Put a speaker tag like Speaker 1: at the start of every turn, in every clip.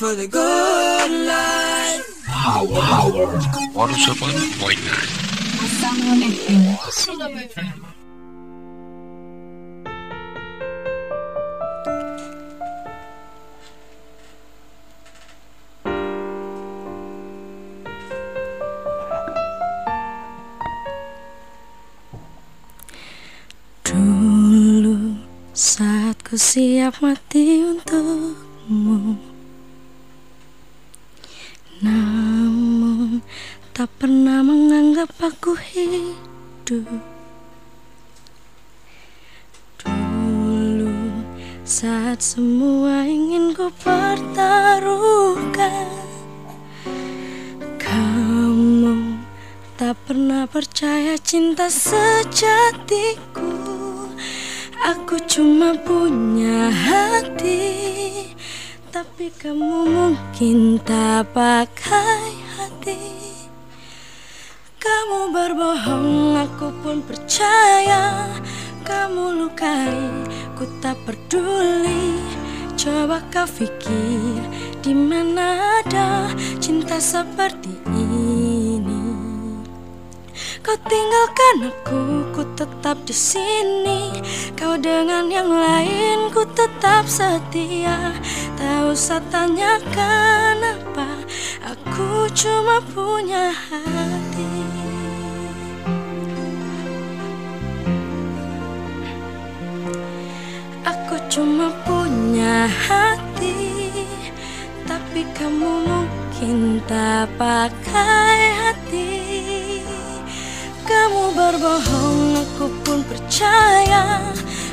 Speaker 1: for the good life.
Speaker 2: Power, power. 107.9
Speaker 3: Salam FM.
Speaker 4: Dulu saat ku siap mati untukmu Namun tak pernah menganggap aku hidup. Dulu saat semua ingin ku pertaruhkan Kamu tak pernah percaya cinta sejatiku. Aku cuma punya hati Tapi kamu mungkin tak pakai hati. Kamu berbohong, aku pun percaya. Kamu lukai, ku tak peduli. Coba kau pikir di mana ada cinta seperti ini Kau tinggalkan aku, ku tetap di sini. Kau dengan yang lain, ku tetap setia. Tak usah tanyakan apa, aku cuma punya hati. Aku cuma punya hati, tapi kamu mungkin tak pakai hati. Berbohong, aku pun percaya.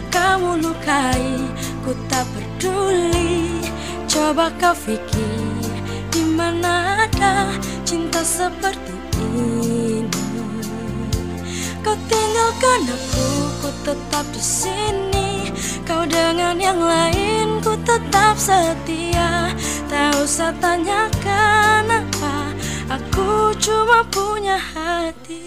Speaker 4: Kamu lukai, ku tak peduli. Coba kau pikir di mana ada cinta seperti ini? Kau tinggalkan aku, ku tetap di sini. Kau dengan yang lain, ku tetap setia. Tak usah tanyakan apa Aku cuma punya hati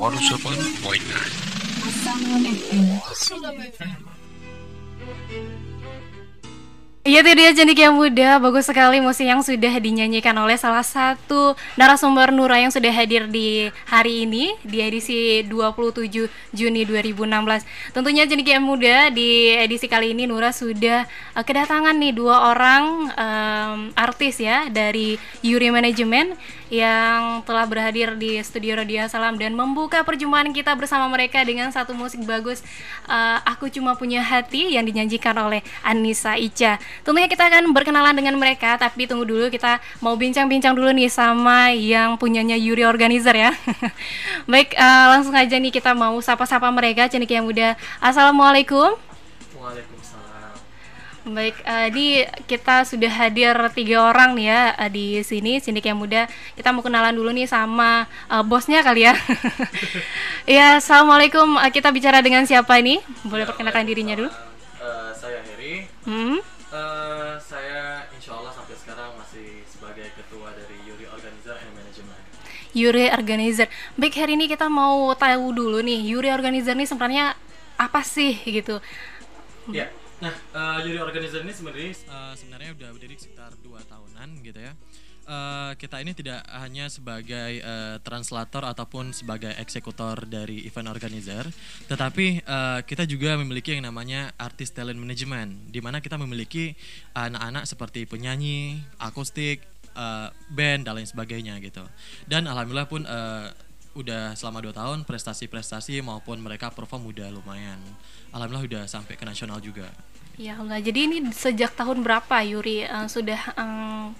Speaker 2: power.
Speaker 5: 107.9
Speaker 3: Salam FM.
Speaker 6: Iya itu dia Cendik yang muda, bagus sekali musik yang sudah dinyanyikan oleh salah satu narasumber Nura yang sudah hadir di hari ini di edisi 27 Juni 2016. Tentunya Cendik yang muda di edisi kali ini Nura sudah eh, kedatangan nih dua orang em, artis ya dari Yuri Manajemen yang telah berhadir di studio Radio Salam dan membuka perjumpaan kita bersama mereka dengan satu musik bagus eh, Aku Cuma Punya Hati yang dinyanyikan oleh Anissa Ica. Tentunya kita akan berkenalan dengan mereka, tapi tunggu dulu kita mau bincang-bincang dulu nih sama yang punyanya Yuri Organizer ya. Baik, eh, langsung aja nih kita mau sapa-sapa mereka, Cenik yang muda. Assalamualaikum.
Speaker 7: Waalaikumsalam.
Speaker 6: Baik, eh, di kita sudah hadir tiga orang nih ya eh, di sini, Sindik yang muda. Kita mau kenalan dulu nih sama eh, bosnya kali ya. ya, assalamualaikum. Eh, kita bicara dengan siapa ini? Boleh perkenalkan dirinya dulu?
Speaker 7: Eh, saya Heri.
Speaker 6: Hmm.
Speaker 7: Eh, saya insya Allah sampai sekarang masih sebagai ketua dari Yuri Organizer and Management.
Speaker 6: Yuri Organizer. Baik hari ini kita mau tahu dulu nih Yuri Organizer ini sebenarnya apa sih gitu.
Speaker 7: Ya. Nah, uh, Yuri Organizer ini sebenarnya uh, sebenarnya udah berdiri sekitar dua tahunan gitu ya. Uh, kita ini tidak hanya sebagai uh, translator ataupun sebagai eksekutor dari event organizer, tetapi uh, kita juga memiliki yang namanya artist talent management, di mana kita memiliki anak-anak seperti penyanyi, akustik, uh, band dan lain sebagainya gitu. Dan alhamdulillah pun uh, udah selama dua tahun prestasi-prestasi maupun mereka perform udah lumayan. Alhamdulillah udah sampai ke nasional juga.
Speaker 6: Ya Allah, jadi ini sejak tahun berapa Yuri uh, sudah um,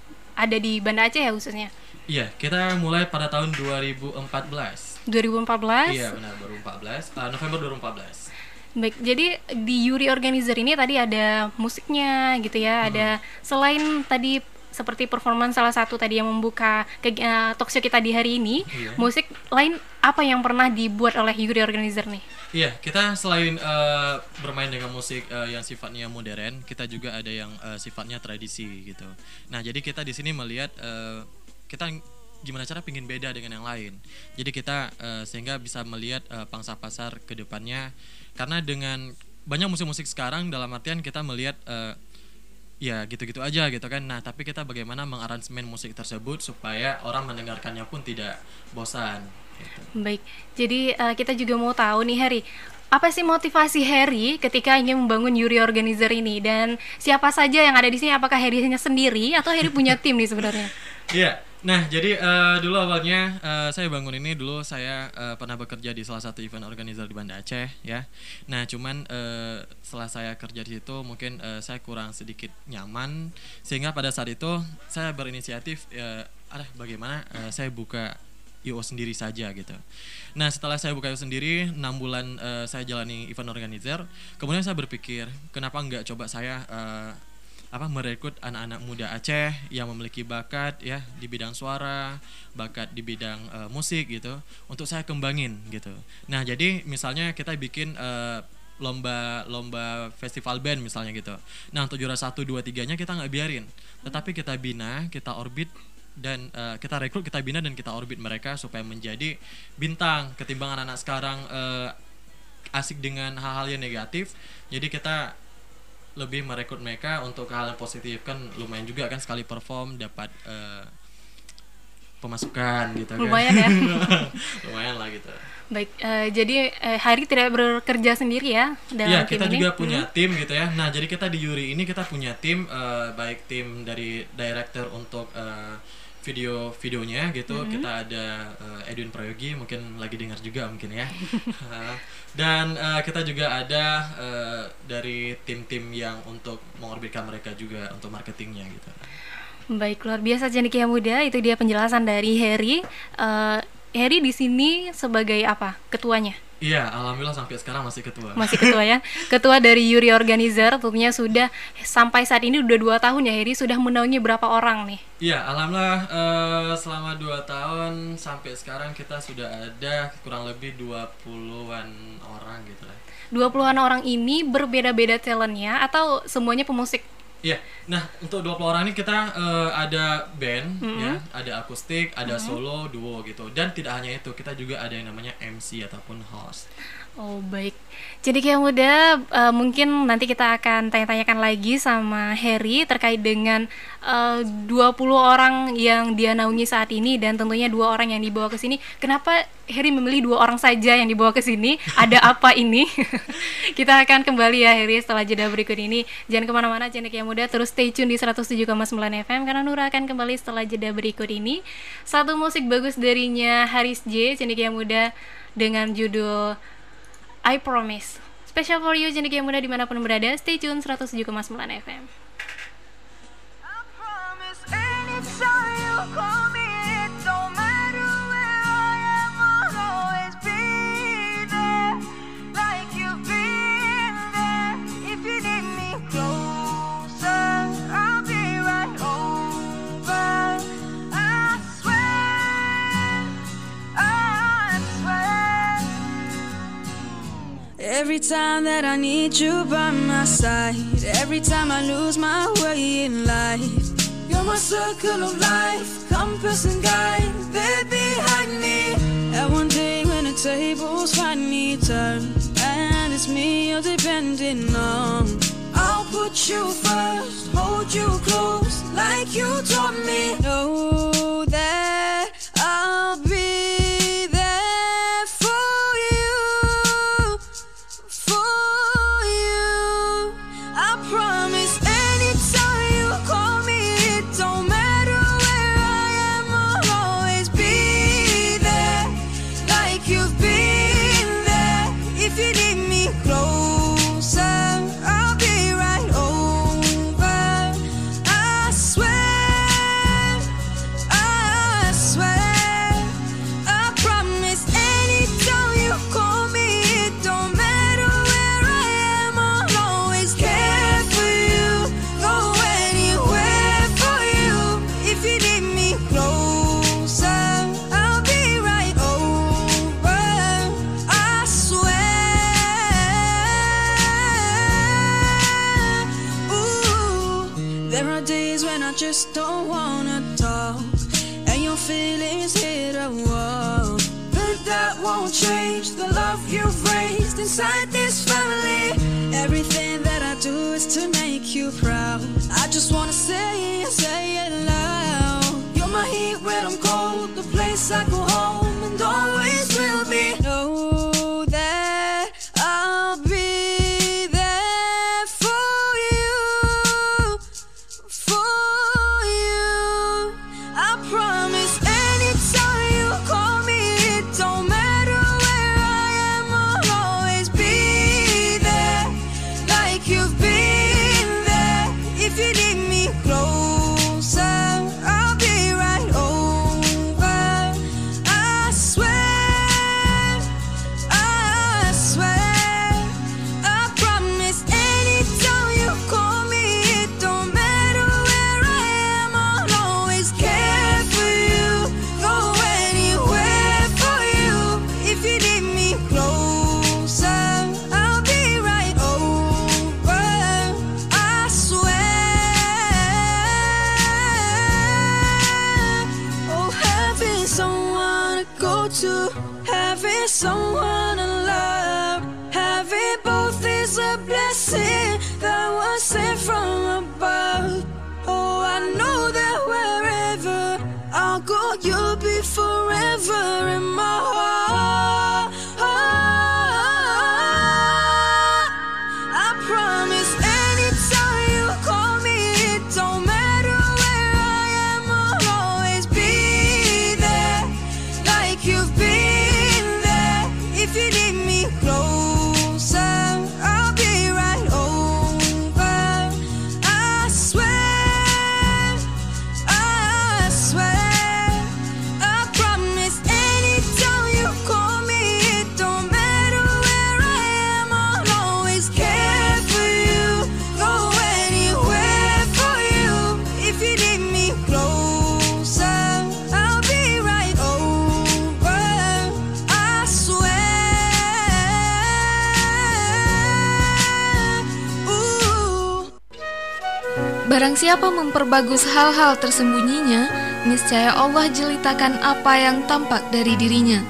Speaker 6: ada di Banda Aceh ya khususnya?
Speaker 7: Iya, kita mulai pada tahun 2014.
Speaker 6: 2014?
Speaker 7: Iya, benar, 2014. Uh, November 2014.
Speaker 6: Baik, jadi di Yuri Organizer ini tadi ada musiknya gitu ya, hmm. ada selain tadi seperti performan salah satu tadi yang membuka ke uh, talkshow kita di hari ini, iya. musik lain apa yang pernah dibuat oleh Yuri Organizer nih?
Speaker 7: Iya, kita selain uh, bermain dengan musik uh, yang sifatnya modern, kita juga ada yang uh, sifatnya tradisi gitu. Nah, jadi kita di sini melihat uh, kita gimana cara pingin beda dengan yang lain. Jadi kita uh, sehingga bisa melihat uh, pangsa pasar ke depannya karena dengan banyak musik-musik sekarang dalam artian kita melihat uh, ya gitu-gitu aja gitu kan. Nah tapi kita bagaimana mengaransemen musik tersebut supaya orang mendengarkannya pun tidak bosan gitu.
Speaker 6: baik. Jadi uh, kita juga mau tahu nih Harry apa sih motivasi Harry ketika ingin membangun Yuri Organizer ini? Dan siapa saja yang ada di sini? Apakah Harry hanya sendiri atau Harry punya tim nih sebenarnya?
Speaker 7: Iya Nah, jadi uh, dulu awalnya uh, saya bangun ini dulu saya uh, pernah bekerja di salah satu event organizer di Banda Aceh ya. Nah, cuman uh, setelah saya kerja di situ mungkin uh, saya kurang sedikit nyaman sehingga pada saat itu saya berinisiatif uh, ada bagaimana uh, saya buka IO sendiri saja gitu. Nah, setelah saya buka IO sendiri, 6 bulan uh, saya jalani event organizer, kemudian saya berpikir, kenapa nggak coba saya uh, apa merekrut anak-anak muda Aceh yang memiliki bakat ya di bidang suara, bakat di bidang uh, musik gitu untuk saya kembangin gitu. Nah, jadi misalnya kita bikin uh, lomba lomba festival band misalnya gitu. Nah, untuk juara satu dua tiganya kita nggak biarin, tetapi kita bina, kita orbit dan uh, kita rekrut, kita bina dan kita orbit mereka supaya menjadi bintang ketimbang anak-anak sekarang uh, asik dengan hal-hal yang negatif. Jadi kita lebih merekrut mereka untuk hal yang positif kan lumayan juga kan sekali perform dapat uh, pemasukan gitu
Speaker 6: lumayan
Speaker 7: kan.
Speaker 6: ya
Speaker 7: lumayan lah gitu
Speaker 6: baik uh, jadi uh, Hari tidak bekerja sendiri ya
Speaker 7: dalam ya, kita ini? juga punya hmm. tim gitu ya nah jadi kita di Yuri ini kita punya tim uh, baik tim dari director untuk uh, video videonya gitu. Mm -hmm. kita ada uh, Edwin Prayogi mungkin lagi dengar juga mungkin ya. Dan uh, kita juga ada uh, dari tim-tim yang untuk mengorbitkan mereka juga untuk marketingnya gitu.
Speaker 6: Baik luar biasa Cendikia Muda itu dia penjelasan dari Harry. Uh, Harry di sini sebagai apa? Ketuanya
Speaker 7: Iya, alhamdulillah sampai sekarang masih ketua.
Speaker 6: Masih ketua ya. Ketua dari Yuri Organizer tentunya sudah sampai saat ini udah dua tahun ya Heri sudah menaungi berapa orang nih?
Speaker 7: Iya, alhamdulillah uh, selama dua tahun sampai sekarang kita sudah ada kurang lebih 20-an orang gitu lah.
Speaker 6: 20-an orang ini berbeda-beda talentnya atau semuanya pemusik?
Speaker 7: Iya. Nah, untuk 20 orang ini kita uh, ada band mm -hmm. ya, ada akustik, ada mm -hmm. solo, duo gitu. Dan tidak hanya itu, kita juga ada yang namanya MC ataupun host.
Speaker 6: Oh baik, jadi kayak muda uh, mungkin nanti kita akan tanya-tanyakan lagi sama Harry terkait dengan eh, uh, 20 orang yang dia naungi saat ini dan tentunya dua orang yang dibawa ke sini. Kenapa Harry memilih dua orang saja yang dibawa ke sini? Ada apa ini? kita akan kembali ya Harry setelah jeda berikut ini. Jangan ke mana-mana, jadi kayak muda terus stay tune di 107,9 FM karena Nura akan kembali setelah jeda berikut ini. Satu musik bagus darinya Haris J, cendekia muda dengan judul I Promise. Special for you, cendekia muda di mana pun berada, stay tune 107,9 FM.
Speaker 1: Every time that I need you by my side. Every time I lose my way in life. You're my circle of life, compass and guide. There behind me And one day when the tables finally turn. And it's me you're depending on. I'll put you first, hold you close Like you taught me, no just don't wanna talk. And your feelings hit a wall. But that won't change the love you've raised inside this family. Everything that I do is to make you proud. I just wanna say it, say it loud. You're my heat when I'm cold, the place I go
Speaker 3: Barang siapa memperbagus hal-hal tersembunyinya, niscaya Allah jelitakan apa yang tampak dari dirinya.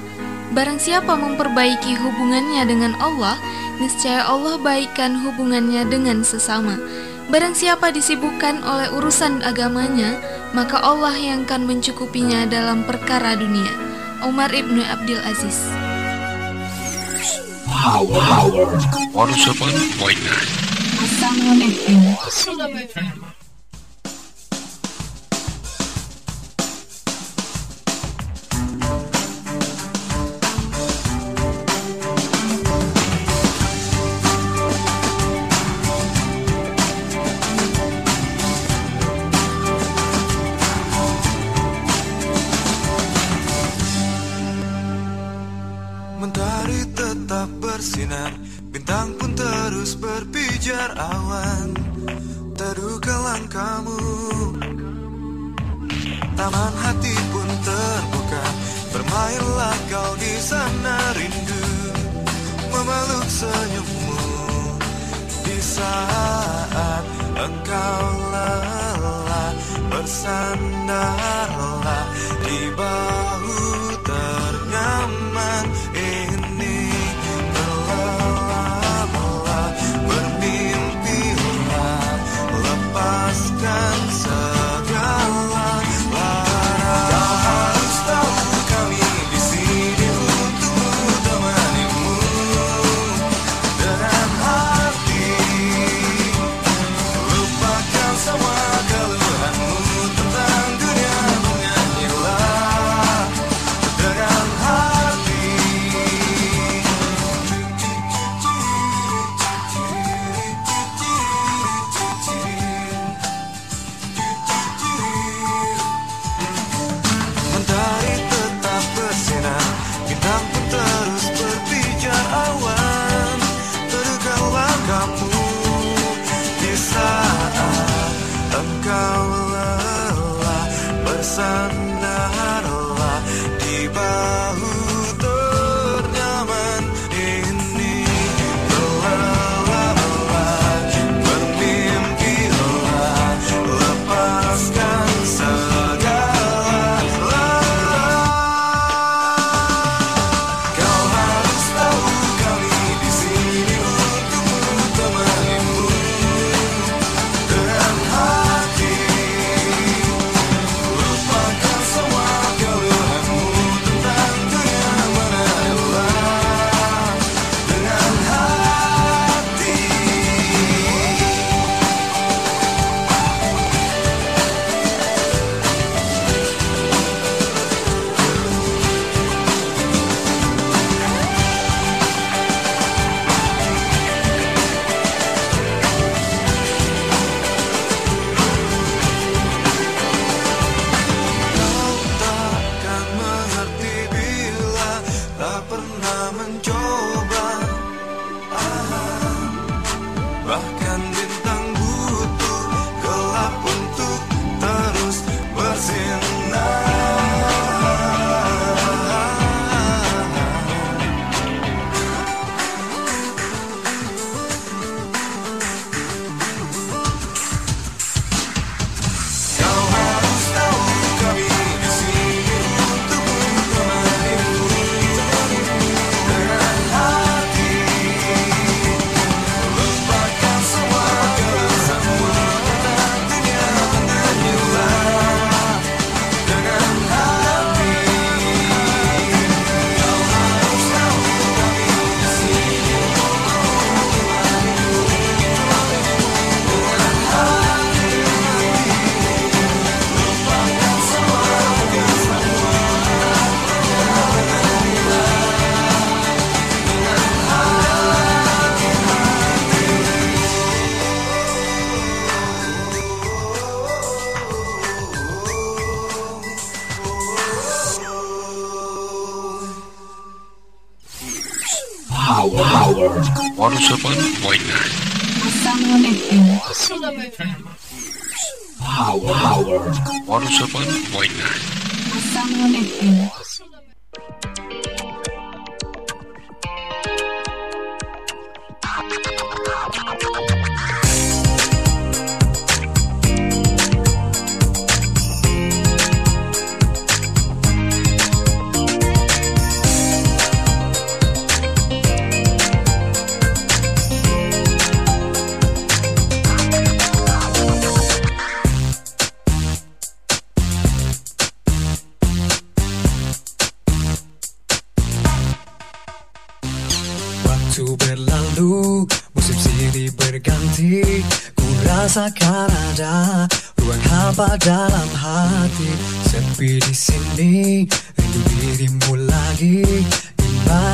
Speaker 3: Barang siapa memperbaiki hubungannya dengan Allah, niscaya Allah baikkan hubungannya dengan sesama. Barang siapa disibukkan oleh urusan agamanya, maka Allah yang akan mencukupinya dalam perkara dunia. Umar Ibnu Abdul Aziz
Speaker 2: Power, power.
Speaker 5: 107.9
Speaker 8: Assalamualaikum. Assalamualaikum.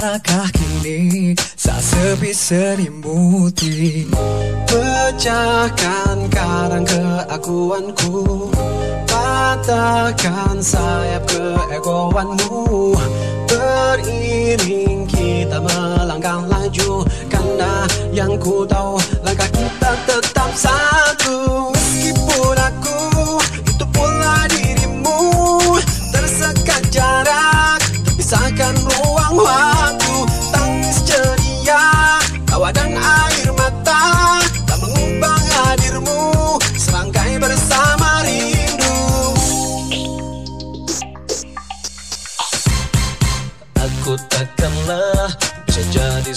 Speaker 8: Langkah kini tak
Speaker 9: sepi serimuti Pecahkan karang keakuanku. Patahkan sayap keegoanmu Beriring kita melangkah laju. Karena yang ku tahu langkah kita tetap satu.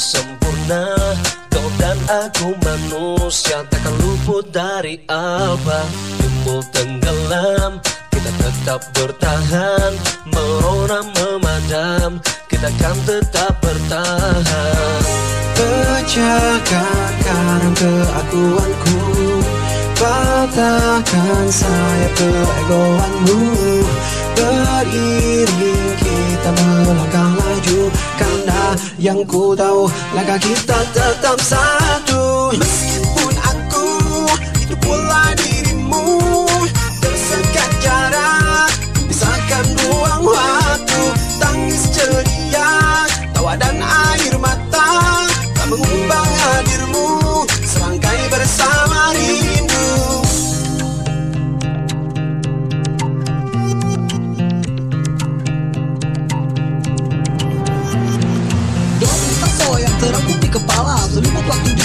Speaker 9: sempurna. Kau dan aku manusia Takkan luput dari apa. Timbul tenggelam Kita tetap bertahan. Merona memadam Kita kan tetap bertahan. Pecahkan keakuanku Patahkan sayap keegoanmu. Beriring kita melangkah laju kan mana yang ku tahu langkah kita tetap satu. Meskipun aku itu pula di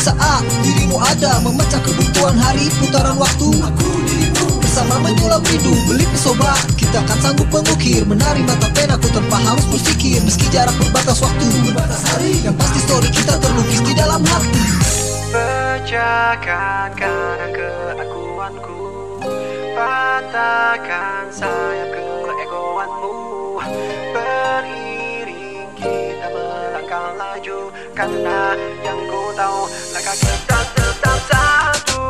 Speaker 9: I
Speaker 10: Dirimu ada memecah kebutuhan hari putaran waktu. Aku dirimu Bersama menyulap rindu beli pesoba Kita akan sanggup mengukir Menari mata penaku tanpa harus berpikir. Meski jarak berbatas waktu Berbatas hari. Yang pasti story kita terlukis di dalam hati.
Speaker 11: Pecahkan kadang keakuanku. Patahkan sayap keegoanmu. Kita melangkah laju Karena yang ku tahu langkah kita tetap satu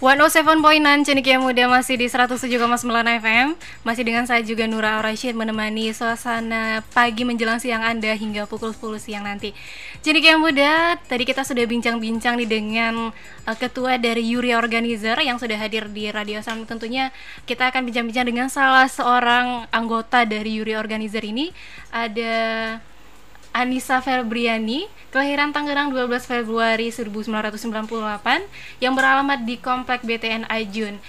Speaker 6: 107.6 Cendekia Muda masih di 107,9 FM Masih dengan saya juga Nura Rashid menemani suasana pagi menjelang siang Anda hingga pukul 10 siang nanti. Cendekia Muda, tadi kita sudah bincang-bincang nih dengan uh, ketua dari Yuri Organizer yang sudah hadir di Radio Sam Tentunya kita akan bincang-bincang dengan salah seorang anggota dari Yuri Organizer ini. Ada Anissa Febriani, kelahiran Tangerang 12 Februari 1998 yang beralamat di Komplek BTN Ajun.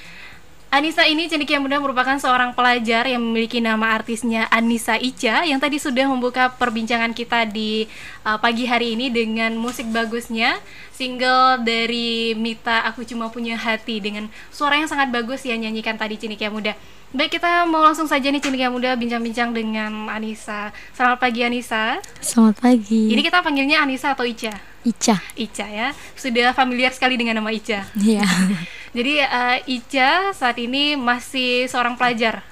Speaker 6: Anissa ini cendekia muda merupakan seorang pelajar yang memiliki nama artisnya Anissa Ica yang tadi sudah membuka perbincangan kita di uh, pagi hari ini dengan musik bagusnya single dari Mita Aku Cuma Punya Hati dengan suara yang sangat bagus yang nyanyikan tadi cendekia muda. Baik kita mau langsung saja nih cendekia muda bincang-bincang dengan Anissa. Selamat pagi Anissa.
Speaker 4: Selamat pagi.
Speaker 6: Ini kita panggilnya Anissa atau Ica?
Speaker 4: Ica.
Speaker 6: Ica ya. Sudah familiar sekali dengan nama Ica.
Speaker 4: Iya.
Speaker 6: Jadi uh, Ica saat ini masih seorang pelajar.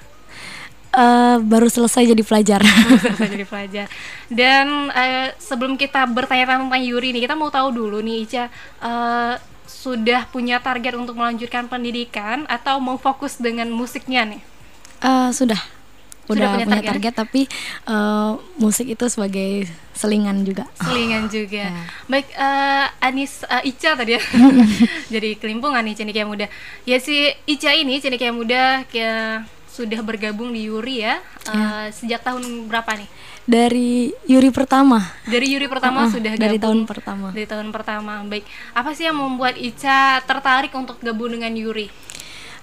Speaker 4: Eh, baru selesai jadi pelajar.
Speaker 6: Selesai jadi pelajar. Dan uh, sebelum kita bertanya tentang Yuri nih, kita mau tahu dulu nih Ica uh, sudah punya target untuk melanjutkan pendidikan atau mau fokus dengan musiknya nih?
Speaker 4: Eh, sudah.
Speaker 6: Sudah
Speaker 4: Udah
Speaker 6: punya
Speaker 4: punya,
Speaker 6: target?
Speaker 4: target, tapi eh, musik itu sebagai selingan juga.
Speaker 6: Selingan juga. Baik, eh, Anis eh, Ica tadi ya. Jadi kelimpungan nih cendekia muda. Ya si Ica ini cendekia muda ke sudah bergabung di Yuri ya. Eh, sejak tahun berapa nih?
Speaker 4: Dari Yuri pertama.
Speaker 6: Dari Yuri pertama
Speaker 4: Uh-uh,
Speaker 6: sudah
Speaker 4: dari
Speaker 6: gabung.
Speaker 4: tahun pertama.
Speaker 6: Dari tahun pertama. Baik. Apa sih yang membuat Ica tertarik untuk gabung dengan Yuri?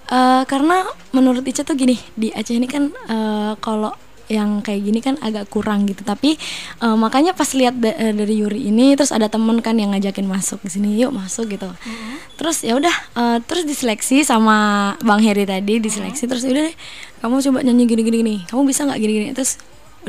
Speaker 4: Eh, karena menurut Ica tuh gini di Aceh ini kan eh, kalau yang kayak gini kan agak kurang gitu. Tapi eh, makanya pas lihat da- eh, dari Yuri ini terus ada temen kan yang ngajakin masuk ke sini yuk masuk gitu. Terus ya udah eh, terus diseleksi sama Bang Heri tadi diseleksi terus udah deh kamu coba nyanyi gini gini gini kamu bisa nggak gini gini terus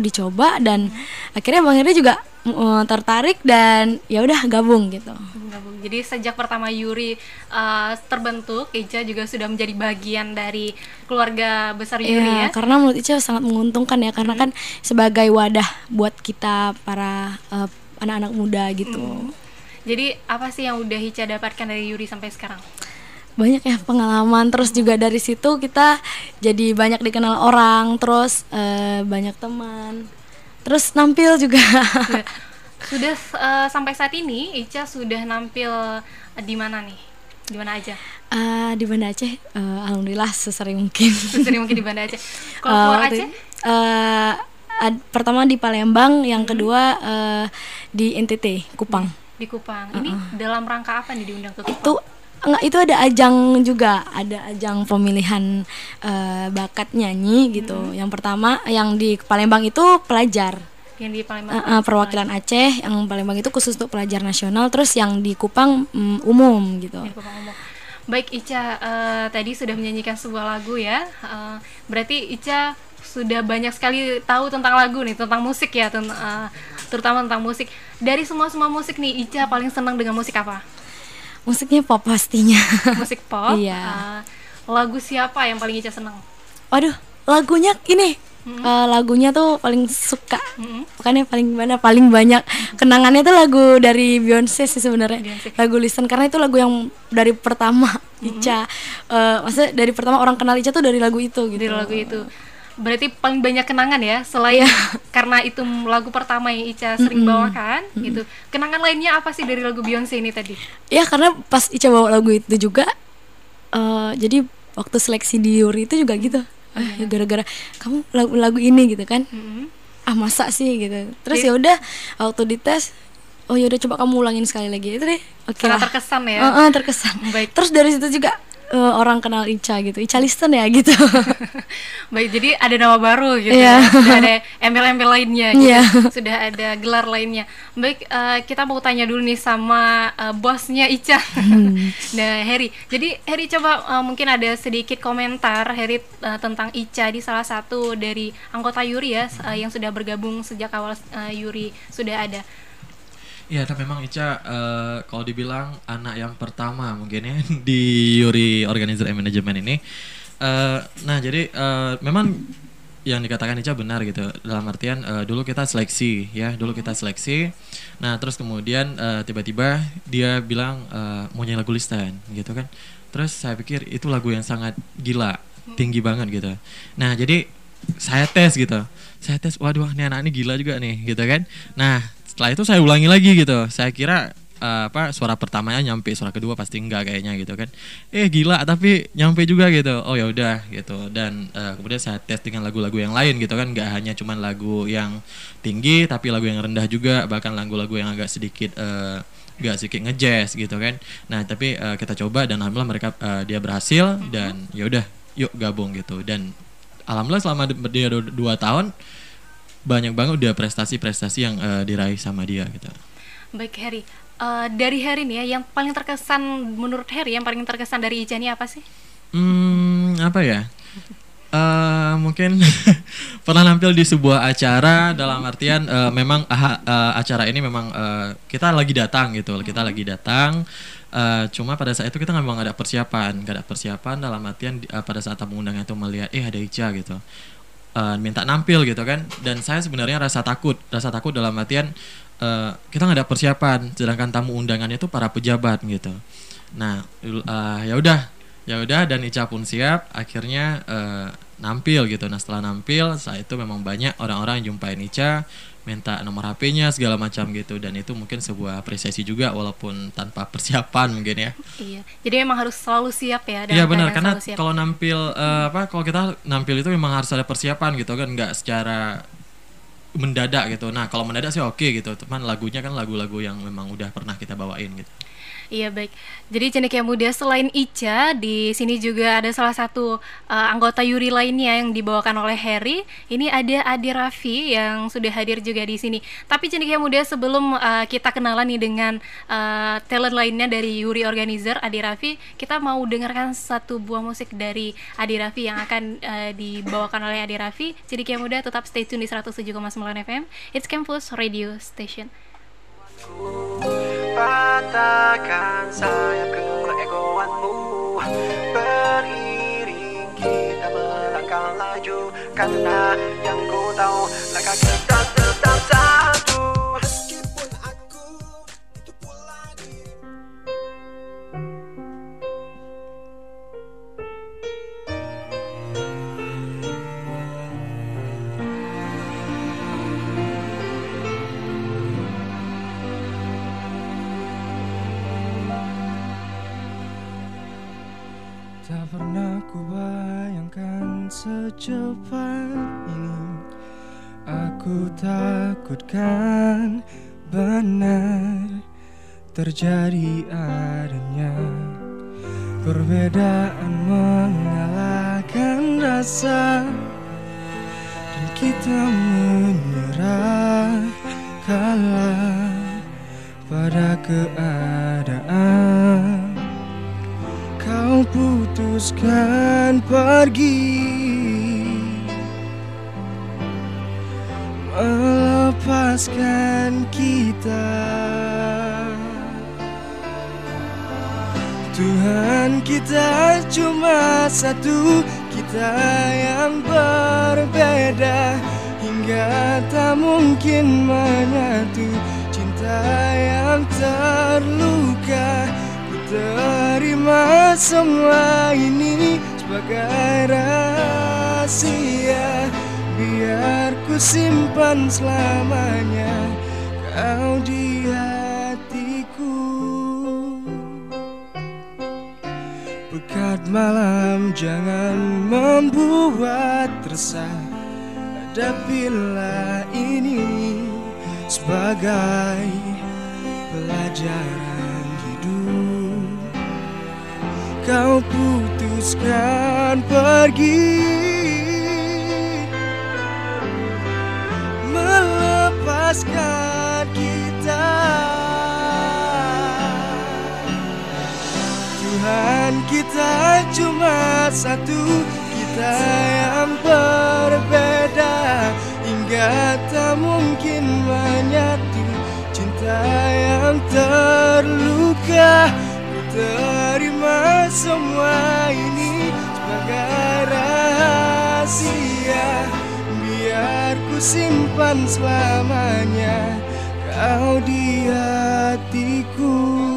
Speaker 4: dicoba dan akhirnya Bang Heri juga eh, tertarik dan ya udah gabung gitu
Speaker 6: Gabung. Jadi sejak pertama Yuri uh, terbentuk, Ica juga sudah menjadi bagian dari keluarga besar Yuri
Speaker 4: Iya,
Speaker 6: ya.
Speaker 4: karena menurut Ica sangat menguntungkan ya karena kan sebagai wadah buat kita para eh, anak-anak muda gitu.
Speaker 6: Jadi apa sih yang udah Ica dapatkan dari Yuri sampai sekarang?
Speaker 4: Banyak ya pengalaman terus juga dari situ kita jadi banyak dikenal orang, terus eh, banyak teman. Terus nampil juga.
Speaker 6: Sudah uh, sampai saat ini Ica sudah nampil uh, di mana nih? Di mana aja?
Speaker 4: Eh, di Banda Aceh eh, alhamdulillah sesering mungkin.
Speaker 6: Sering mungkin di Banda Aceh. Kalau
Speaker 4: Eh,
Speaker 6: keluar
Speaker 4: waktu-
Speaker 6: Aceh?
Speaker 4: eh, ad- pertama di Palembang, yang kedua eh, di NTT Kupang.
Speaker 6: Di Kupang. Ini dalam rangka apa nih diundang ke Kupang?
Speaker 4: itu enggak itu ada ajang juga ada ajang pemilihan eh, bakat nyanyi gitu yang pertama yang di Palembang itu pelajar
Speaker 6: yang di Palembang.
Speaker 4: Eh, eh, perwakilan Aceh yang Palembang itu khusus untuk pelajar nasional terus yang di Kupang mm, umum gitu
Speaker 6: Di Kupang umum. Baik Ica, eh, tadi sudah menyanyikan sebuah lagu ya. Eh, berarti Ica sudah banyak sekali tahu tentang lagu nih, tentang musik ya, ten- eh, terutama tentang musik. Dari semua semua musik nih, Ica paling senang dengan musik apa?
Speaker 4: Musiknya pop pastinya.
Speaker 6: Musik pop.
Speaker 4: Iya.
Speaker 6: Eh, lagu siapa yang paling Ica senang?
Speaker 4: Waduh, lagunya ini. eh, lagunya tuh paling suka. Makanya paling mana paling banyak kenangannya tuh lagu dari Beyonce sih sebenarnya. Lagu Listen karena itu lagu yang dari pertama Ica. eh, maksudnya dari pertama orang kenal Ica tuh dari lagu itu gitu.
Speaker 6: Dari lagu itu. Berarti paling banyak kenangan ya selain karena itu lagu pertama yang Ica sering
Speaker 4: Mm-mm.
Speaker 6: bawakan gitu. Kenangan lainnya apa sih dari lagu Beyonce ini tadi?
Speaker 4: Ya karena pas Ica bawa lagu itu juga eh jadi waktu seleksi di Yuri itu juga gitu. Ah, ya gara-gara kamu lagu lagu ini gitu kan. Ah masa sih gitu. Terus
Speaker 6: Jadi-
Speaker 4: ya udah waktu dites Oh ya udah coba kamu ulangin sekali lagi itu deh. Oke
Speaker 6: Sangat
Speaker 4: lah.
Speaker 6: terkesan ya.
Speaker 4: Heeh, terkesan. Terus dari situ juga eh, orang kenal Ica gitu. Ica Listen ya gitu.
Speaker 6: Baik, jadi ada nama baru gitu
Speaker 4: Iya.
Speaker 6: ya. Sudah ada embel-embel lainnya gitu.
Speaker 4: Iya.
Speaker 6: Sudah ada gelar lainnya. Baik, eh, kita mau tanya dulu nih sama eh, bosnya Ica.
Speaker 4: Hmm.
Speaker 6: nah, Heri. Jadi Heri coba eh, mungkin ada sedikit komentar Heri eh, tentang Ica di salah satu dari anggota Yuri ya eh, yang sudah bergabung sejak awal eh, Yuri sudah ada.
Speaker 7: Iya, tapi memang Ica eh, kalau dibilang anak yang pertama mungkin ya di Yuri Organizer and Management ini. Eh, nah, jadi eh, memang yang dikatakan Ica benar gitu. Dalam artian eh, dulu kita seleksi ya, dulu kita seleksi. Nah, terus kemudian eh, tiba-tiba dia bilang eh, mau nyanyi lagu Listen gitu kan. Terus saya pikir itu lagu yang sangat gila, tinggi banget gitu. Nah, jadi saya tes gitu. Saya tes, waduh, ini anak ini gila juga nih, gitu kan. Nah, setelah itu saya ulangi lagi gitu. Saya kira eh, apa suara pertamanya nyampe, suara kedua pasti enggak kayaknya gitu kan. Eh gila, tapi nyampe juga gitu. Oh ya udah gitu. Dan eh, kemudian saya tes dengan lagu-lagu yang lain gitu kan, nggak hanya cuman lagu yang tinggi, tapi lagu yang rendah juga, bahkan lagu-lagu yang agak sedikit eh, nggak sedikit ngejazz gitu kan. Nah tapi eh, kita coba dan alhamdulillah mereka eh, dia berhasil dan ya udah yuk gabung gitu dan alhamdulillah selama di- dia du- dua tahun banyak banget udah prestasi-prestasi yang eh, diraih sama dia gitu.
Speaker 6: Baik Heri. Eh, dari Heri nih ya yang paling terkesan menurut Heri yang paling terkesan dari Ica ini apa sih?
Speaker 7: Hmm, apa ya? Eh mungkin pernah nampil di sebuah acara dalam artian eh, memang aha- eh, acara ini memang eh, kita lagi datang gitu, kita lagi datang. eh, cuma pada saat itu kita memang ada persiapan, nggak ada persiapan dalam artian eh, pada saat tamu undangan itu melihat eh ada Ica gitu, Eh, minta nampil gitu kan. Dan saya sebenarnya rasa takut, rasa takut dalam artian eh, kita nggak ada persiapan, sedangkan tamu undangannya itu para pejabat gitu. Nah, eh, ya udah ya udah dan Ica pun siap akhirnya eh, nampil gitu. Nah setelah nampil saat itu memang banyak orang-orang yang jumpain Ica minta nomor HP-nya segala macam gitu. Dan itu mungkin sebuah apresiasi juga walaupun tanpa persiapan mungkin ya.
Speaker 6: Iya. Jadi memang harus selalu siap ya.
Speaker 7: Iya benar. karena kalau nampil eh, apa kalau kita nampil itu memang harus ada persiapan gitu kan. Nggak secara mendadak gitu. Nah kalau mendadak sih oke gitu. Teman lagunya kan lagu-lagu yang memang udah pernah kita bawain gitu
Speaker 6: Iya baik. Jadi cendekia muda selain Ica di sini juga ada salah satu uh, anggota Yuri lainnya yang dibawakan oleh Harry. Ini ada Adi Raffi yang sudah hadir juga di sini. Tapi cendekia muda sebelum uh, kita kenalan nih dengan uh, talent lainnya dari Yuri Organizer Adi Raffi, kita mau dengarkan satu buah musik dari Adi Raffi yang akan uh, dibawakan oleh Adi Raffi. Cendekia muda tetap stay tune di 107,9 FM. It's Campus Radio Station.
Speaker 11: Patahkan sayap keegoanmu. Beriring kita melangkah laju Karena yang ku tahu langkah kita
Speaker 12: secepat ini Aku takutkan benar terjadi adanya Perbedaan mengalahkan rasa Dan kita menyerah kalah pada keadaan
Speaker 13: putuskan pergi. Melepaskan kita. Tuhan kita cuma satu Kita yang berbeda. Hingga tak mungkin menyatu Cinta yang terluka terima semua ini Sebagai rahasia. Biar ku simpan selamanya Kau di hatiku. Pekat malam jangan membuat resah. Hadapilah ini sebagai pelajaran Kau putuskan pergi. Melepaskan kita. Tuhan kita cuma satu Kita yang berbeda. Hingga tak mungkin menyatu Cinta yang terluka terima semua ini Sebagai rahasia. Biar ku simpan selamanya Kau di hatiku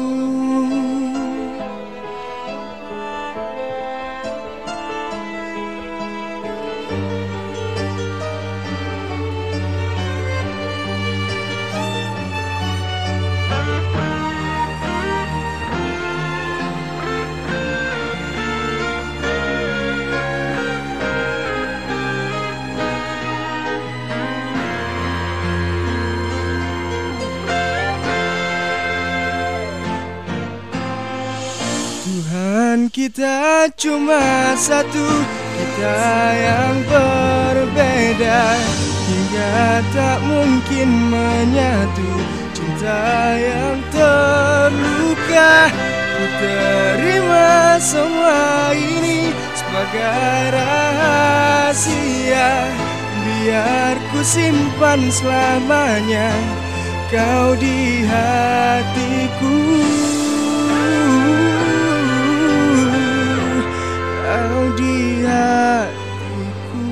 Speaker 13: cuma satu Kita yang berbeda. Hingga tak mungkin menyatu Cinta yang terluka. Ku terima semua ini Sebagai rahasia. Biar ku simpan selamanya Kau di hatiku hatiku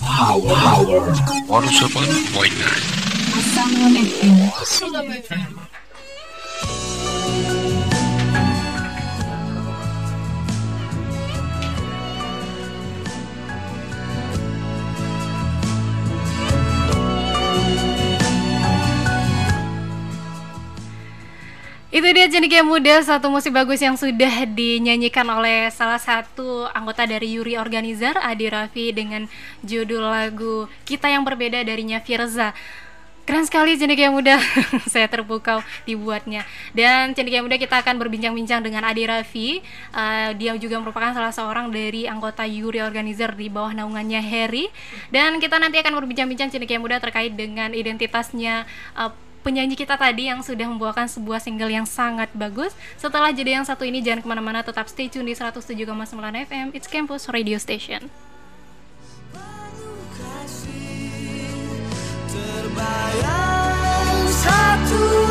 Speaker 2: Power. Power. 107.9.
Speaker 6: Itu dia Cendekia Muda, satu musik bagus yang sudah dinyanyikan oleh salah satu anggota dari Yuri Organizer, Adi Raffi dengan judul lagu Kita Yang Berbeda darinya Firza. Keren sekali Cendekia Muda, saya terpukau dibuatnya. Dan Cendekia Muda kita akan berbincang-bincang dengan Adi Raffi. Uh, dia juga merupakan salah seorang dari anggota Yuri Organizer di bawah naungannya Harry. Dan kita nanti akan berbincang-bincang Cendekia Muda terkait dengan identitasnya uh, penyanyi kita tadi yang sudah membawakan sebuah single yang sangat bagus. Setelah jeda yang satu ini jangan ke mana-mana, tetap stay tune di 107,9 FM. It's Campus Radio Station.
Speaker 1: Terbayang satu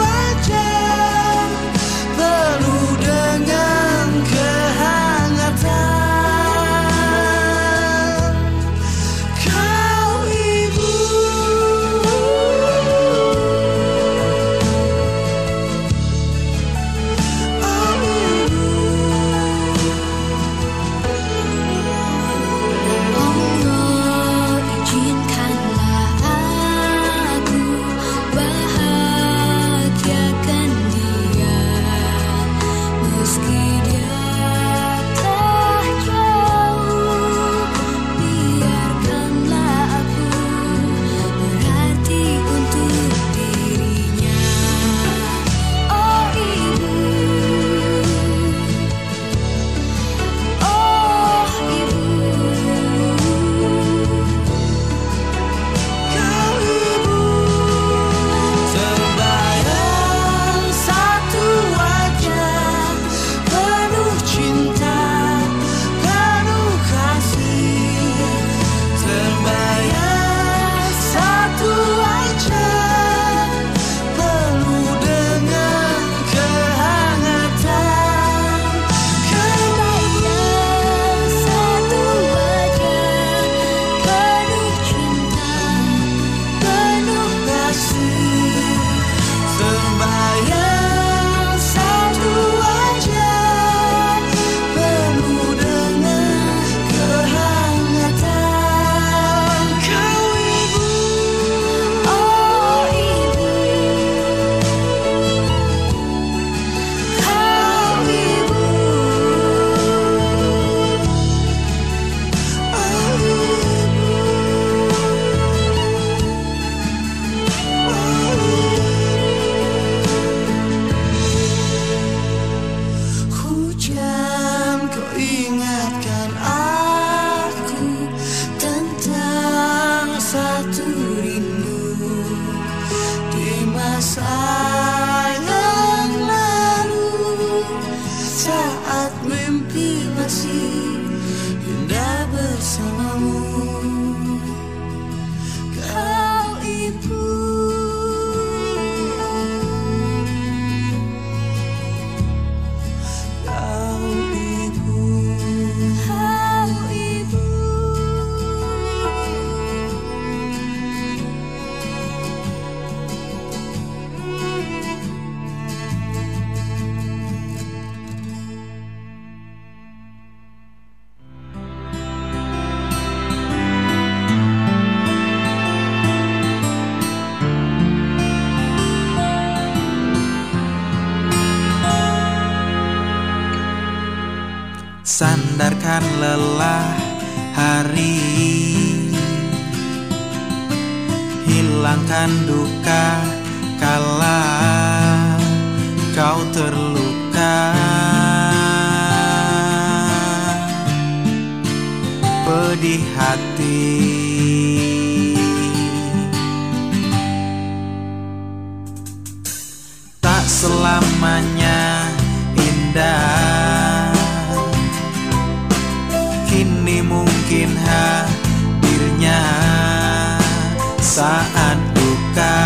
Speaker 1: saat
Speaker 14: duka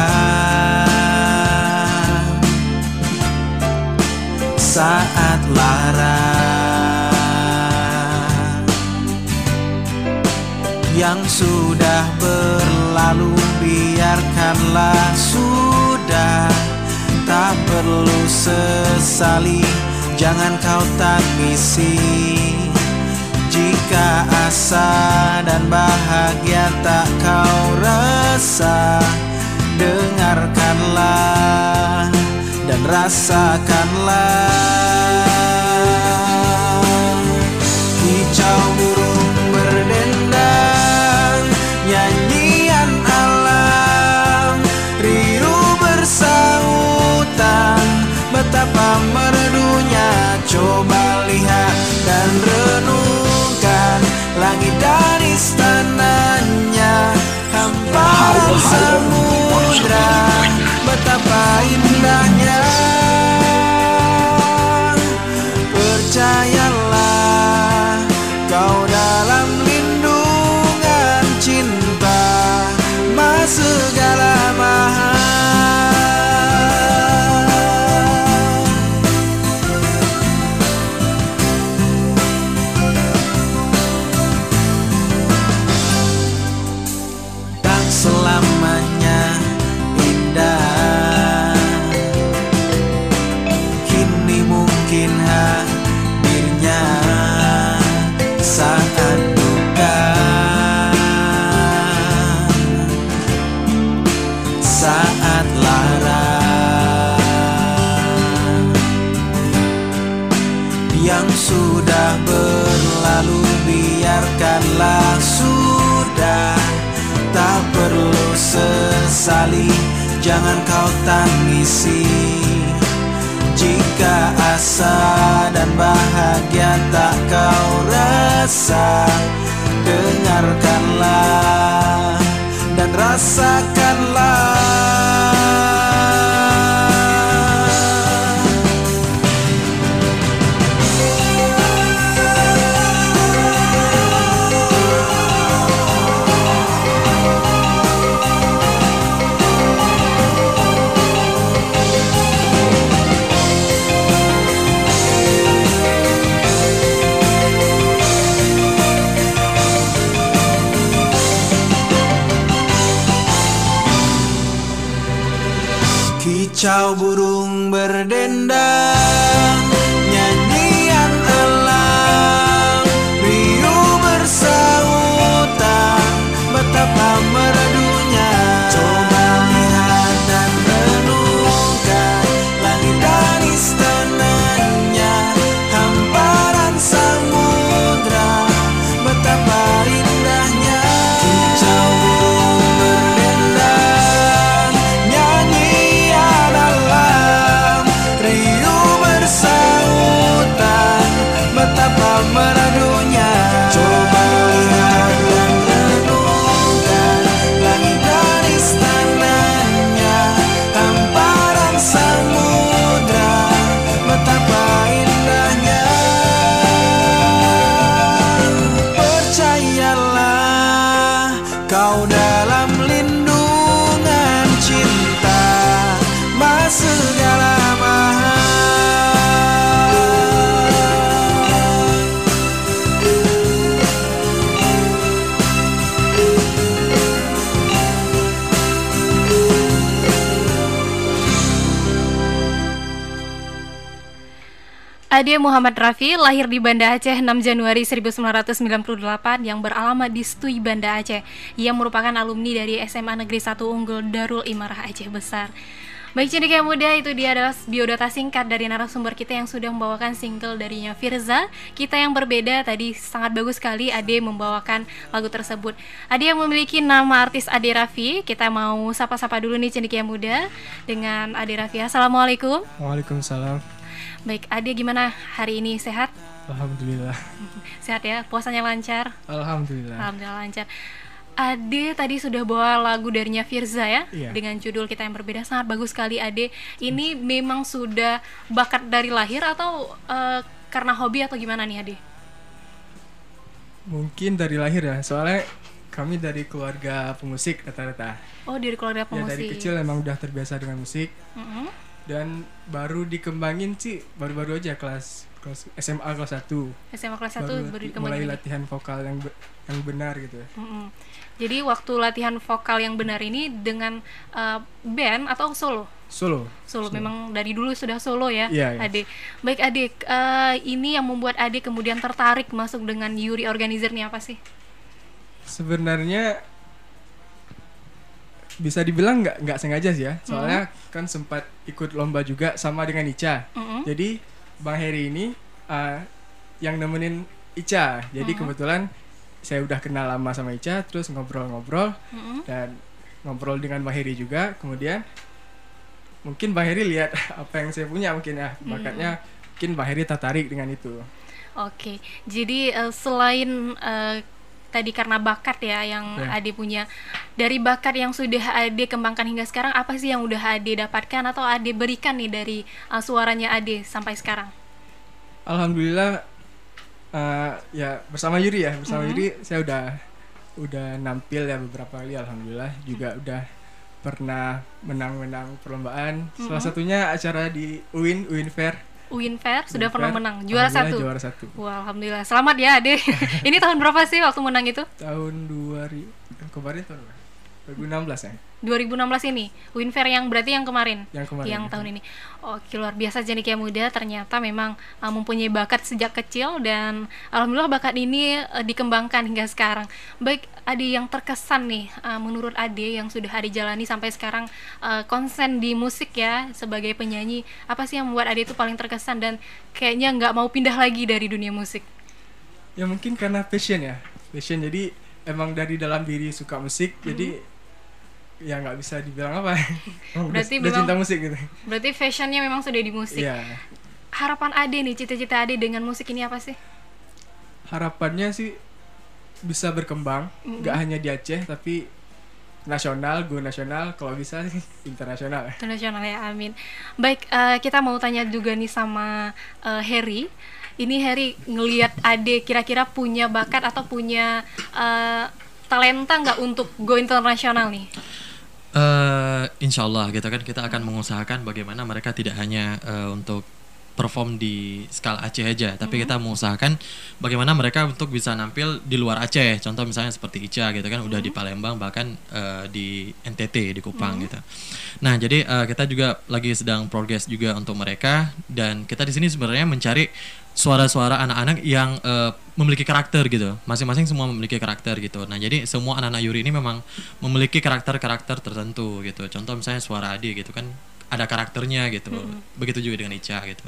Speaker 14: Saat lara Yang sudah berlalu biarkanlah sudah. Tak perlu sesali Jangan kau tangisi Jika asa dan bahagia tak kau rasa. Dengarkanlah dan rasakanlah. Kicau burung berdendang Nyanyian alam Riuh bersautan. Betapa merdunya Coba lihat dan renungkan samudra Betapa indahnya biarkanlah sudah Tak perlu sesali. Jangan kau tangisi. Jika asa dan bahagia tak kau rasa Dengarkanlah dan rasakanlah Kicau burung
Speaker 6: Ade Muhammad Rafi lahir di Banda Aceh 6 Januari 1998 yang beralamat di Stui Banda Aceh. Ia merupakan alumni dari SMA Negeri 1 Unggul Darul Imarah Aceh Besar. Baik cendekia muda itu dia adalah biodata singkat dari narasumber kita yang sudah membawakan single darinya Firza. Kita yang berbeda tadi sangat bagus sekali Ade membawakan lagu tersebut. Ade yang memiliki nama artis Ade Raffi. Kita mau sapa-sapa dulu nih cendekia muda dengan Ade Raffi. Assalamualaikum.
Speaker 12: Waalaikumsalam.
Speaker 6: Baik, Ade gimana hari ini sehat?
Speaker 12: Alhamdulillah.
Speaker 6: Sehat ya, puasanya lancar.
Speaker 12: Alhamdulillah.
Speaker 6: Alhamdulillah lancar. Ade tadi sudah bawa lagu darinya Firza ya
Speaker 12: Iya.
Speaker 6: dengan judul kita yang berbeda sangat bagus sekali Ade. Ini memang sudah bakat dari lahir atau eh, karena hobi atau gimana nih Ade?
Speaker 12: Mungkin dari lahir ya, soalnya kami dari keluarga pemusik rata-rata.
Speaker 6: Oh dari keluarga
Speaker 12: Ya
Speaker 6: pemusik.
Speaker 12: dari kecil emang udah terbiasa dengan musik
Speaker 6: Mm-mm.
Speaker 12: Dan baru dikembangin sih baru-baru aja kelas kelas SMA kelas 1.
Speaker 6: SMA kelas 1 baru
Speaker 12: mulai
Speaker 6: dikembangin lagi.
Speaker 12: latihan vokal yang be- yang benar gitu ya.
Speaker 6: Mm-mm. Jadi waktu latihan vokal yang benar ini dengan eh, band atau solo?
Speaker 12: Solo.
Speaker 6: Solo, memang dari dulu sudah solo ya,
Speaker 12: Iya, iya.
Speaker 6: Ade. Baik Ade, eh, ini yang membuat Ade kemudian tertarik masuk dengan Yuri Organizer nih apa sih?
Speaker 12: Sebenarnya bisa dibilang nggak nggak sengaja sih ya. Soalnya kan sempat ikut lomba juga sama dengan Ica.
Speaker 6: Mm-mm.
Speaker 12: jadi bang Heri ini uh, yang nemenin Ica. Jadi
Speaker 6: Mm-mm.
Speaker 12: kebetulan saya udah kenal lama sama Ica terus ngobrol-ngobrol
Speaker 6: Mm-mm.
Speaker 12: dan ngobrol dengan bang Heri juga. Kemudian mungkin bang Heri lihat apa yang saya punya mungkin ya. Bakatnya mungkin bang Heri tertarik dengan itu.
Speaker 6: Oke, jadi eh, selain eh, tadi karena bakat ya yang
Speaker 12: Ya.
Speaker 6: Ade punya, dari bakat yang sudah Ade kembangkan hingga sekarang, apa sih yang udah Ade dapatkan atau Ade berikan nih dari eh, suaranya Ade sampai sekarang?
Speaker 12: Alhamdulillah uh, ya bersama Yuri ya bersama
Speaker 6: Mhm.
Speaker 12: Yuri saya udah udah nampil ya beberapa kali Alhamdulillah juga udah pernah menang-menang perlombaan salah
Speaker 6: Mhm.
Speaker 12: satunya acara di UIN UIN Fair
Speaker 6: Uin Fair sudah
Speaker 12: Uin
Speaker 6: pernah
Speaker 12: Fair,
Speaker 6: menang, juara satu.
Speaker 12: juara satu
Speaker 6: Wah, alhamdulillah. Selamat ya Ade. Ini tahun berapa sih waktu menang itu?
Speaker 12: tahun 2000 kemarin tahun berapa? 2016 ya
Speaker 6: 2016 ini. Win Fair yang berarti yang kemarin.
Speaker 12: Yang kemarin,
Speaker 6: yang
Speaker 12: ya.
Speaker 6: tahun ini. Oke luar biasa Jenika muda. Ternyata memang uh, mempunyai bakat sejak kecil dan alhamdulillah bakat ini uh, dikembangkan hingga sekarang. Baik Ade yang terkesan nih uh, menurut Ade yang sudah Ade jalani sampai sekarang uh, konsen di musik ya sebagai penyanyi apa sih yang membuat Ade itu paling terkesan dan kayaknya nggak mau pindah lagi dari dunia musik?
Speaker 12: Ya mungkin karena passion ya. Passion. Jadi emang dari dalam diri suka musik.
Speaker 6: Mhm.
Speaker 12: jadi ya nggak bisa dibilang apa.
Speaker 6: Berarti
Speaker 12: udah
Speaker 6: memang-
Speaker 12: cinta musik gitu.
Speaker 6: berarti fashionnya memang sudah di musik.
Speaker 12: Iya.
Speaker 6: harapan Ade nih cita-cita Ade dengan musik ini apa sih?
Speaker 12: Harapannya sih bisa berkembang. Nggak hanya di Aceh tapi nasional go nasional kalau bisa sih internasional.
Speaker 6: Internasional ya amin. Baik eh, kita mau tanya juga nih sama eh, Harry. Ini Harry ngelihat Ade kira-kira punya bakat atau punya eh, talenta nggak untuk go internasional nih
Speaker 7: Eh, insya Allah gitu kan kita akan mengusahakan bagaimana mereka tidak hanya eh, untuk perform di skala Aceh aja, tapi kita mengusahakan bagaimana mereka untuk bisa nampil di luar Aceh. Contoh misalnya seperti Ica gitu kan, udah di Palembang bahkan eh, di NTT di Kupang gitu. Nah jadi eh, kita juga lagi sedang progres juga untuk mereka dan kita di sini sebenarnya mencari suara-suara anak-anak yang eh, memiliki karakter gitu. Masing-masing semua memiliki karakter gitu. Nah, jadi semua anak-anak Yuri ini memang memiliki karakter-karakter tertentu gitu. Contoh misalnya suara Adi gitu kan ada karakternya gitu. Begitu juga dengan Ica gitu.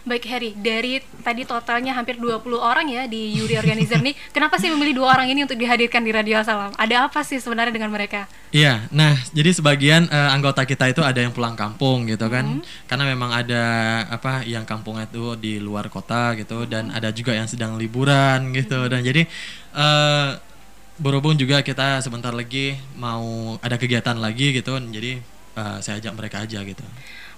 Speaker 6: baik Harry dari tadi totalnya hampir 20 orang ya di Yuri Organizer nih kenapa sih memilih dua orang ini untuk dihadirkan di Radio Salam? Ada apa sih sebenarnya dengan mereka?
Speaker 7: Iya, nah jadi sebagian eh, anggota kita itu ada yang pulang kampung gitu kan, karena memang ada apa yang kampungnya itu di luar kota gitu, dan ada juga yang sedang liburan gitu, dan jadi eh berhubung juga kita sebentar lagi mau ada kegiatan lagi gitu, jadi eh, saya ajak mereka aja gitu.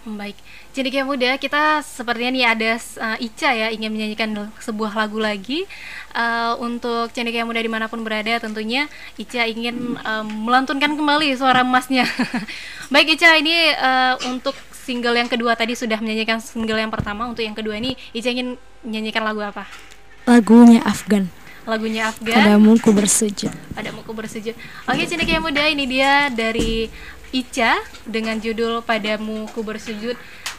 Speaker 6: Baik, jadi kayak muda kita sepertinya nih ada uh, Ica ya ingin menyanyikan sebuah lagu lagi uh, untuk cendekia muda di mana pun berada tentunya Ica ingin um, melantunkan kembali suara emasnya. Baik Ica ini uh, untuk single yang kedua tadi sudah menyanyikan single yang pertama untuk yang kedua ini Ica ingin menyanyikan lagu apa?
Speaker 4: Lagunya Afgan.
Speaker 6: Lagunya Afgan.
Speaker 4: Padamu ku bersujud.
Speaker 6: Padamu ku bersujud. Oke cendekia muda ini dia dari Ica dengan judul Padamu Ku Bersujud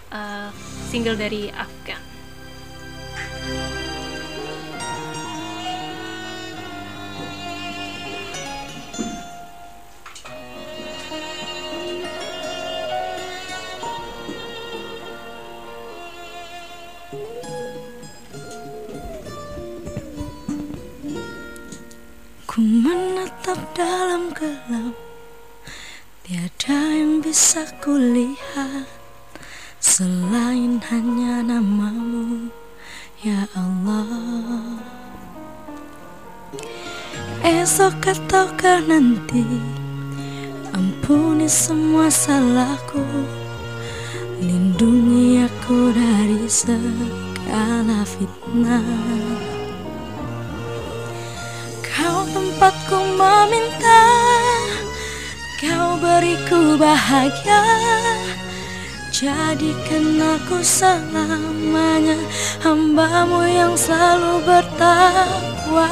Speaker 6: uh, single dari Afgan.
Speaker 4: Ku menatap dalam gelap Tiada yang bisa kulihat Selain hanya namamu Ya Allah. Esok ataukah nanti Ampuni semua salahku. Lindungi aku dari segala fitnah. Kau tempatku meminta beriku bahagia. Jadikan aku selamanya. Hambamu yang selalu bertakwa.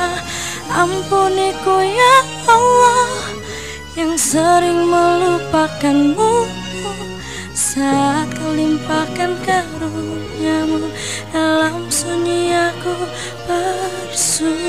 Speaker 4: Ampuniku ya Allah Yang sering melupakanmu. Saat kau limpahkan karuniamu Dalam sunyi aku bersujud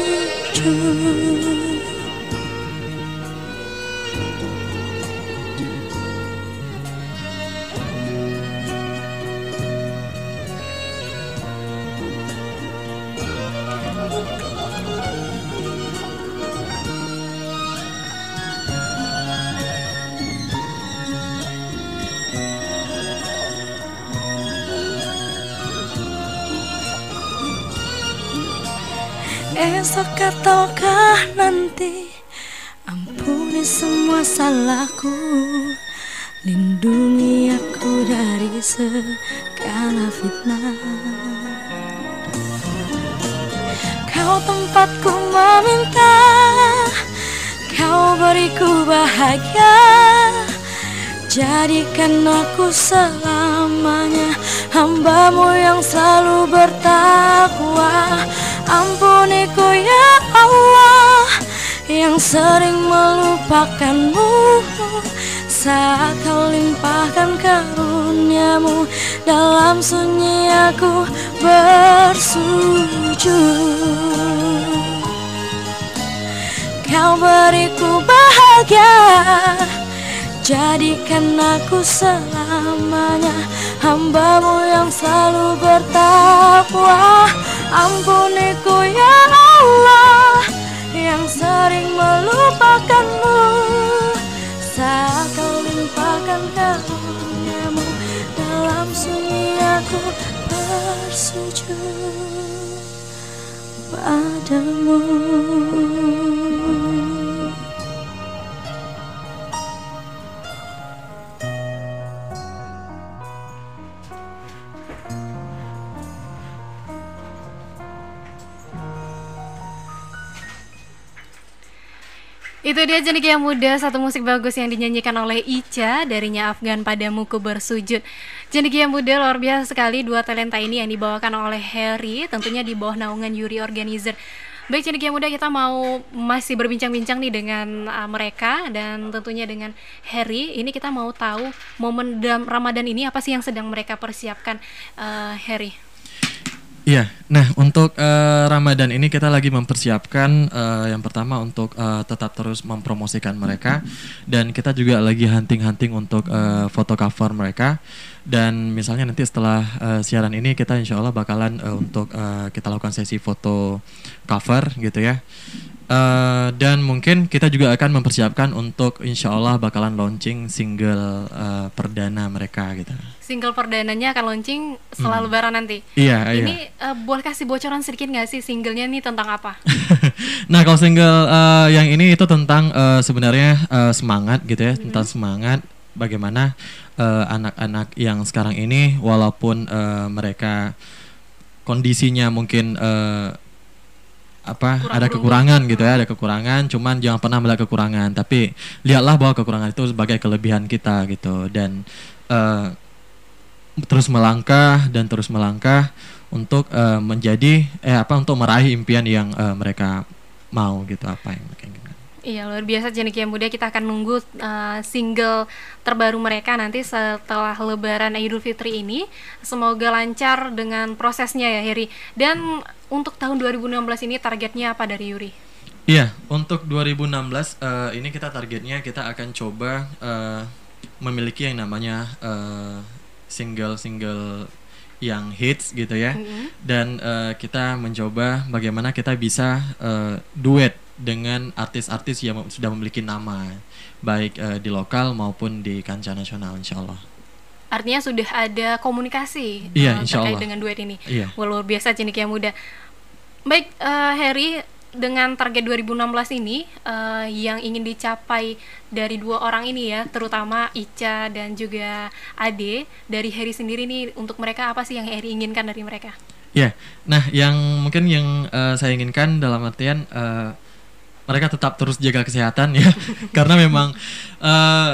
Speaker 4: Esok ataukah nanti? Ampuni semua salahku. Lindungi aku dari segala fitnah. Kau tempatku meminta Kau beriku bahagia. Jadikan aku selamanya Hambamu yang selalu bertakwa Ampuniku ya Allah Yang sering melupakanmu. Saat kau limpahkan karuniamu Dalam sunyi aku bersujud. Kau beriku bahagia Jadikan aku selamanya. Hambamu yang selalu bertakwa Ampuniku ya Allah Yang sering melupakanmu. Saat kau limpahkan karuniamu Dalam sunyi aku bersujud Padamu
Speaker 6: Itu dia Jenik yang muda, satu musik bagus yang dinyanyikan oleh Ica darinya Afgan padamu ku bersujud. Jenik yang muda luar biasa sekali dua talenta ini yang dibawakan oleh Harry, tentunya di bawah naungan Yuri Organizer. Baik yang muda kita mau masih berbincang-bincang nih dengan uh, mereka dan tentunya dengan Harry. Ini kita mau tahu momen dalam Ramadan ini apa sih yang sedang mereka persiapkan, uh, Harry?
Speaker 7: Iya, nah untuk eh, Ramadan ini kita lagi mempersiapkan eh, yang pertama untuk eh, tetap terus mempromosikan mereka. Dan kita juga lagi hunting-hunting untuk eh, foto cover mereka. Dan misalnya nanti setelah eh, siaran ini kita insya Allah bakalan eh, untuk eh, kita lakukan sesi foto cover gitu ya Eh, dan mungkin kita juga akan mempersiapkan untuk insya Allah bakalan launching single eh, perdana mereka gitu.
Speaker 6: Single perdananya akan launching setelah
Speaker 7: Hmm.
Speaker 6: lebaran nanti.
Speaker 7: Iya,
Speaker 6: Ini
Speaker 7: iya.
Speaker 6: uh, boleh kasih bocoran sedikit nggak sih singlenya nih tentang apa?
Speaker 7: Nah kalau single eh, yang ini itu tentang eh, sebenarnya eh, semangat gitu ya, tentang semangat bagaimana eh, anak-anak yang sekarang ini walaupun eh, mereka kondisinya mungkin eh, apa ada kekurangan gitu ya, ada kekurangan, cuman jangan pernah melihat kekurangan, tapi lihatlah bahwa kekurangan itu sebagai kelebihan kita gitu dan eh, terus melangkah dan terus melangkah untuk eh, menjadi eh apa untuk meraih impian yang eh, mereka mau gitu apa yang mereka inginkan.
Speaker 6: Iya luar biasa Jenik yang muda kita akan nunggu uh, single terbaru mereka nanti setelah Lebaran Idul Fitri ini semoga lancar dengan prosesnya ya Heri dan untuk tahun 2016 ini targetnya apa dari Yuri?
Speaker 7: Iya, untuk 2016 eh, ini kita targetnya kita akan coba eh, memiliki yang namanya eh, single-single yang hits gitu ya.
Speaker 6: Mhm.
Speaker 7: Dan eh, kita mencoba bagaimana kita bisa eh, duet dengan artis-artis yang sudah memiliki nama baik eh, di lokal maupun di kancah nasional insya Allah.
Speaker 6: Artinya sudah ada komunikasi
Speaker 7: Iya, insya
Speaker 6: terkait
Speaker 7: Allah.
Speaker 6: dengan duet ini.
Speaker 7: Iya.
Speaker 6: Wah, luar biasa yang muda. Baik, eh, Harry dengan target 2016 ini eh, yang ingin dicapai dari dua orang ini ya, terutama Ica dan juga Ade dari Harry sendiri nih untuk mereka apa sih yang Harry inginkan dari mereka?
Speaker 7: Ya, nah yang mungkin yang eh, saya inginkan dalam artian eh, mereka tetap terus jaga kesehatan ya, karena memang eh,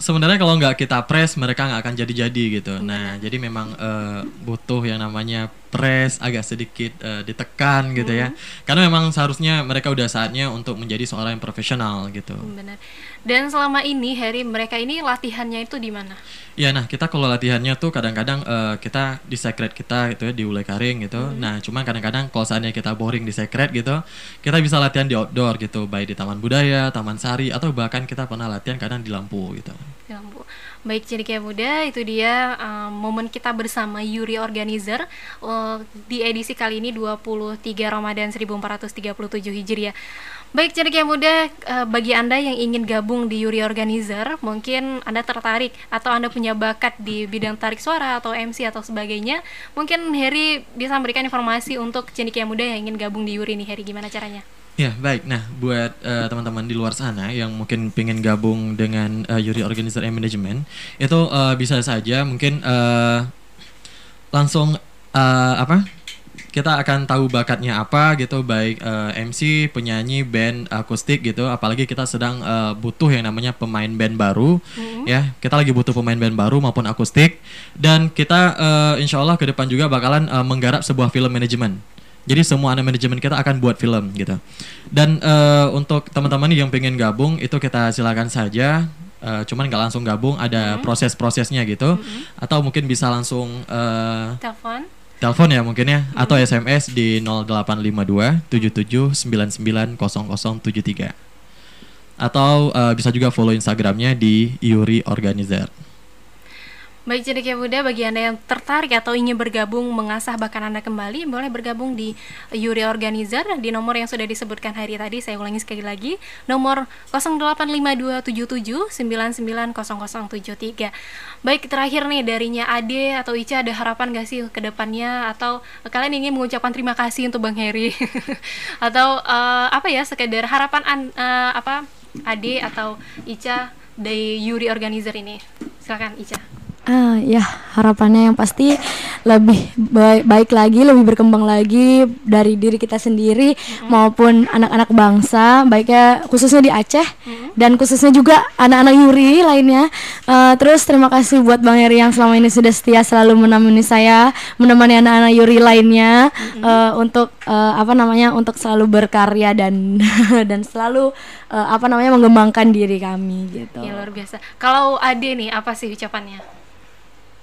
Speaker 7: sebenarnya kalau nggak kita press mereka nggak akan jadi-jadi gitu. Nah, jadi memang eh, butuh yang namanya press agak sedikit eh, ditekan gitu ya, karena memang seharusnya mereka udah saatnya untuk menjadi seorang yang profesional gitu.
Speaker 6: Benar. Dan selama ini Harry mereka ini latihannya itu di mana?
Speaker 7: Ya, nah kita kalau latihannya tuh kadang-kadang eh, kita di secret kita gitu ya di Ulay Karing gitu. Nah, cuma kadang-kadang kalau seandainya kita boring di secret gitu, kita bisa latihan di outdoor gitu, baik di Taman Budaya, Taman Sari, atau bahkan kita pernah latihan kadang di Lampu gitu.
Speaker 6: Ya ampun. Baik Cendekia Muda, itu dia um, momen kita bersama Yuri Organizer uh, di edisi kali ini 23 Ramadan 1437 Hijriah. Baik Cendekia Muda, uh, bagi Anda yang ingin gabung di Yuri Organizer, mungkin Anda tertarik atau Anda punya bakat di bidang tarik suara atau MC atau sebagainya, mungkin Harry bisa memberikan informasi untuk Cendekia Muda yang ingin gabung di Yuri nih Harry, gimana caranya?
Speaker 7: Ya baik, nah buat eh, teman-teman di luar sana yang mungkin pengen gabung dengan eh, Yuri Organizer and Management itu eh, bisa saja mungkin eh, langsung eh, apa? Kita akan tahu bakatnya apa gitu baik eh, MC, penyanyi, band akustik gitu. Apalagi kita sedang eh, butuh yang namanya pemain band baru ya. Kita lagi butuh pemain band baru maupun akustik. Dan kita eh, insya Allah ke depan juga bakalan eh, menggarap sebuah film manajemen jadi semua anak manajemen kita akan buat film gitu. Dan eh, untuk teman-teman yang pengen gabung itu kita silakan saja. Eh, cuman nggak langsung gabung, ada proses-prosesnya gitu. Atau mungkin bisa langsung eh,
Speaker 6: Telepon.
Speaker 7: telepon ya mungkin ya, atau SMS di 0852 7799 0073. Atau eh, bisa juga follow Instagramnya di Yuri Organizer.
Speaker 6: Baik Cendekia Muda, bagi Anda yang tertarik atau ingin bergabung mengasah bakat Anda kembali, boleh bergabung di Yuri Organizer di nomor yang sudah disebutkan hari tadi. Saya ulangi sekali lagi, nomor 085277990073. Baik, terakhir nih darinya Ade atau Ica ada harapan gak sih ke depannya atau kalian ingin mengucapkan terima kasih untuk Bang Heri atau eh, apa ya sekedar harapan an- eh, apa Ade atau Ica dari Yuri Organizer ini. Silakan Ica.
Speaker 4: Ah ya harapannya yang pasti lebih baik, baik lagi, lebih berkembang lagi dari diri kita sendiri maupun anak-anak bangsa, baiknya khususnya di Aceh dan khususnya juga anak-anak Yuri lainnya. Eh, terus terima kasih buat Bang Heri yang selama ini sudah setia selalu menemani saya, menemani anak-anak Yuri lainnya eh, untuk eh, apa namanya untuk selalu berkarya dan dan selalu eh, apa namanya mengembangkan diri kami gitu.
Speaker 6: Ya luar biasa. Kalau Ade nih apa sih ucapannya?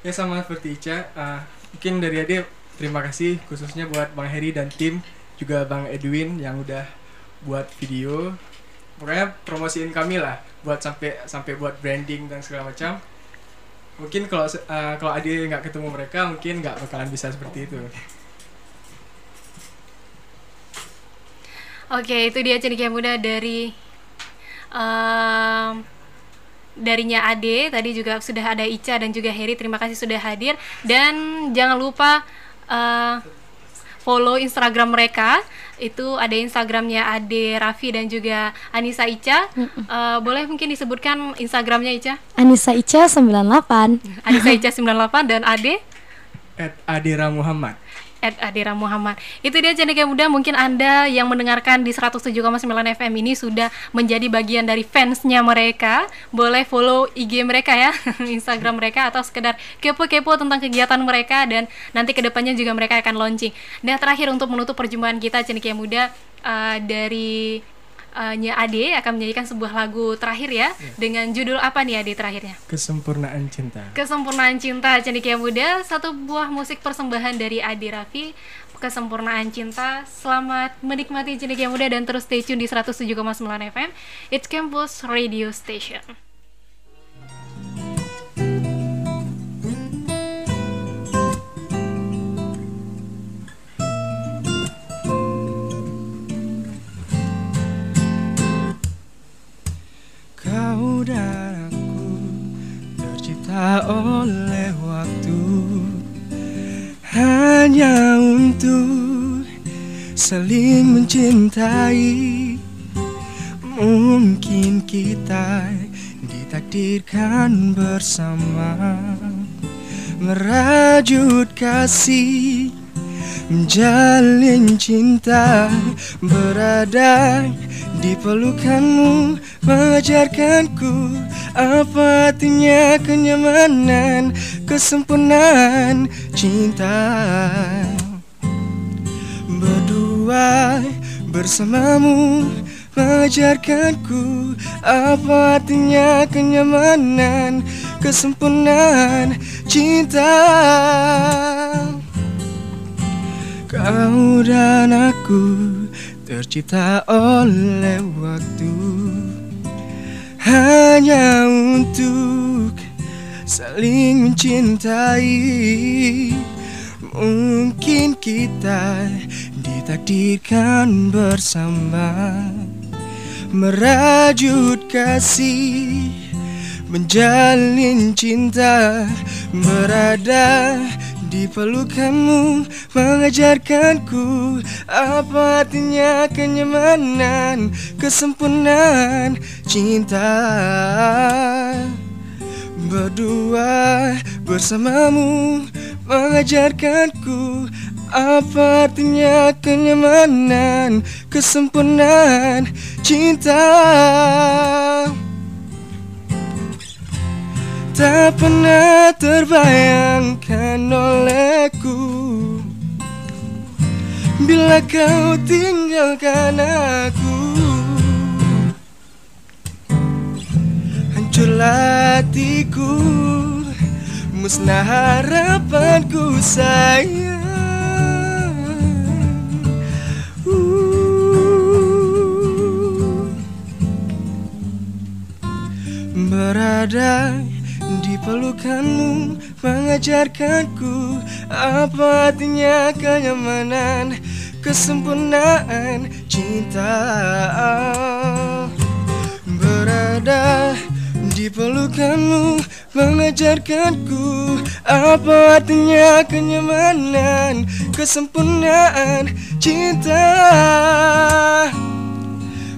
Speaker 12: Ya sama seperti Ica, uh, mungkin dari Ade terima kasih khususnya buat Bang Heri dan tim, juga Bang Edwin yang udah buat video. Pokoknya promosiin kami lah buat sampai sampai buat branding dan segala macam. Mungkin kalau uh, kalau Ade nggak ketemu mereka mungkin nggak bakalan bisa seperti itu.
Speaker 6: Oke, itu dia cendekia muda dari em, darinya Ade. Tadi juga sudah ada Ica dan juga Heri. Terima kasih sudah hadir dan jangan lupa eh, follow Instagram mereka. Itu ada Instagramnya Ade Raffi dan juga Anissa Ica. Eh, boleh mungkin disebutkan Instagramnya Ica?
Speaker 4: Anissa Ica 98.
Speaker 6: Anissa Ica 98 dan Ade
Speaker 12: At Adira Muhammad.
Speaker 6: Adira Muhammad. Itu dia Cendekia Muda. Mungkin Anda yang mendengarkan di 107,9 FM ini sudah menjadi bagian dari fansnya mereka. Boleh follow IG mereka ya, Instagram mereka atau sekedar kepo-kepo tentang kegiatan mereka dan nanti ke depannya juga mereka akan launching. Dan terakhir untuk menutup perjumpaan kita Cendekia Muda eh, dari Nya Ade akan menyanyikan sebuah lagu terakhir ya dengan judul apa nih Ade terakhirnya?
Speaker 12: Kesempurnaan cinta.
Speaker 6: Kesempurnaan Cinta Cendekia Muda. Satu buah musik persembahan dari Adi Raffi. Kesempurnaan Cinta. Selamat menikmati Cendekia Muda Dan terus stay tune di 107,9 FM It's Campus Radio Station saudaraku Tercipta oleh waktu.
Speaker 13: Hanya untuk saling mencintai. Mungkin kita ditakdirkan bersama. Merajut kasih Menjalin cinta Berada di pelukanmu. Mengajarkanku Apa artinya kenyamanan Kesempurnaan cinta. Berdua bersamamu Mengajarkanku Apa artinya kenyamanan Kesempurnaan cinta Kau dan aku tercipta oleh waktu. Hanya untuk saling mencintai. Mungkin kita ditakdirkan bersama. Merajut kasih Menjalin cinta. Berada di pelukanmu mengajarkanku apa artinya kenyamanan, kesempurnaan cinta. Berdua bersamamu mengajarkanku apa artinya kenyamanan, kesempurnaan cinta. Tak pernah terbayangkan olehku. Bila kau tinggalkan aku Hancurlah hatiku. Musnah harapanku sayang. Uh. Berada di pelukanmu mengajarkanku apa artinya kenyamanan, kesempurnaan cinta. Berada di pelukanmu mengajarkanku apa artinya kenyamanan, kesempurnaan cinta.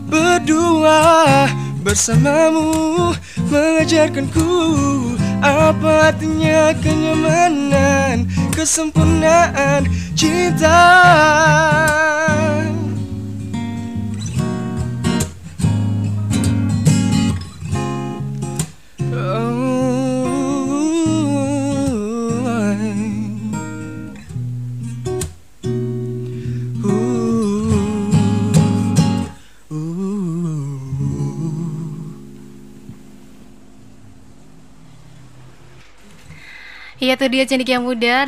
Speaker 13: Berdua bersamamu mengajarkanku apa artinya kenyamanan, kesempurnaan cinta.
Speaker 6: Iya tuh dia cendekia muda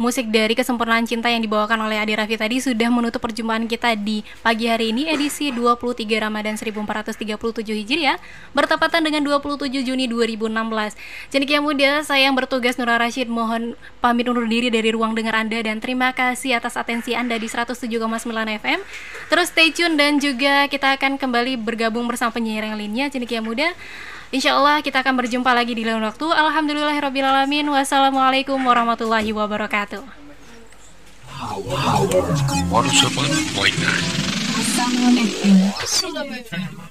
Speaker 6: Musik dari kesempurnaan cinta yang dibawakan oleh Adi Raffi tadi sudah menutup perjumpaan kita di pagi hari ini edisi 23 Ramadan 1437 Hijriah bertepatan dengan 27 Juni 2016. Cendekia muda, saya yang bertugas Nura Rashid mohon pamit undur diri dari ruang dengar Anda dan terima kasih atas atensi Anda di 107,9 FM. Terus stay tune dan juga kita akan kembali bergabung bersama penyiar yang lainnya Cendekia muda. Insya Allah kita akan berjumpa lagi di lain waktu. Alhamdulillahirrahmanirrahim. Wassalamualaikum warahmatullahi wabarakatuh.
Speaker 5: Power. 107.9.
Speaker 2: Asam FM.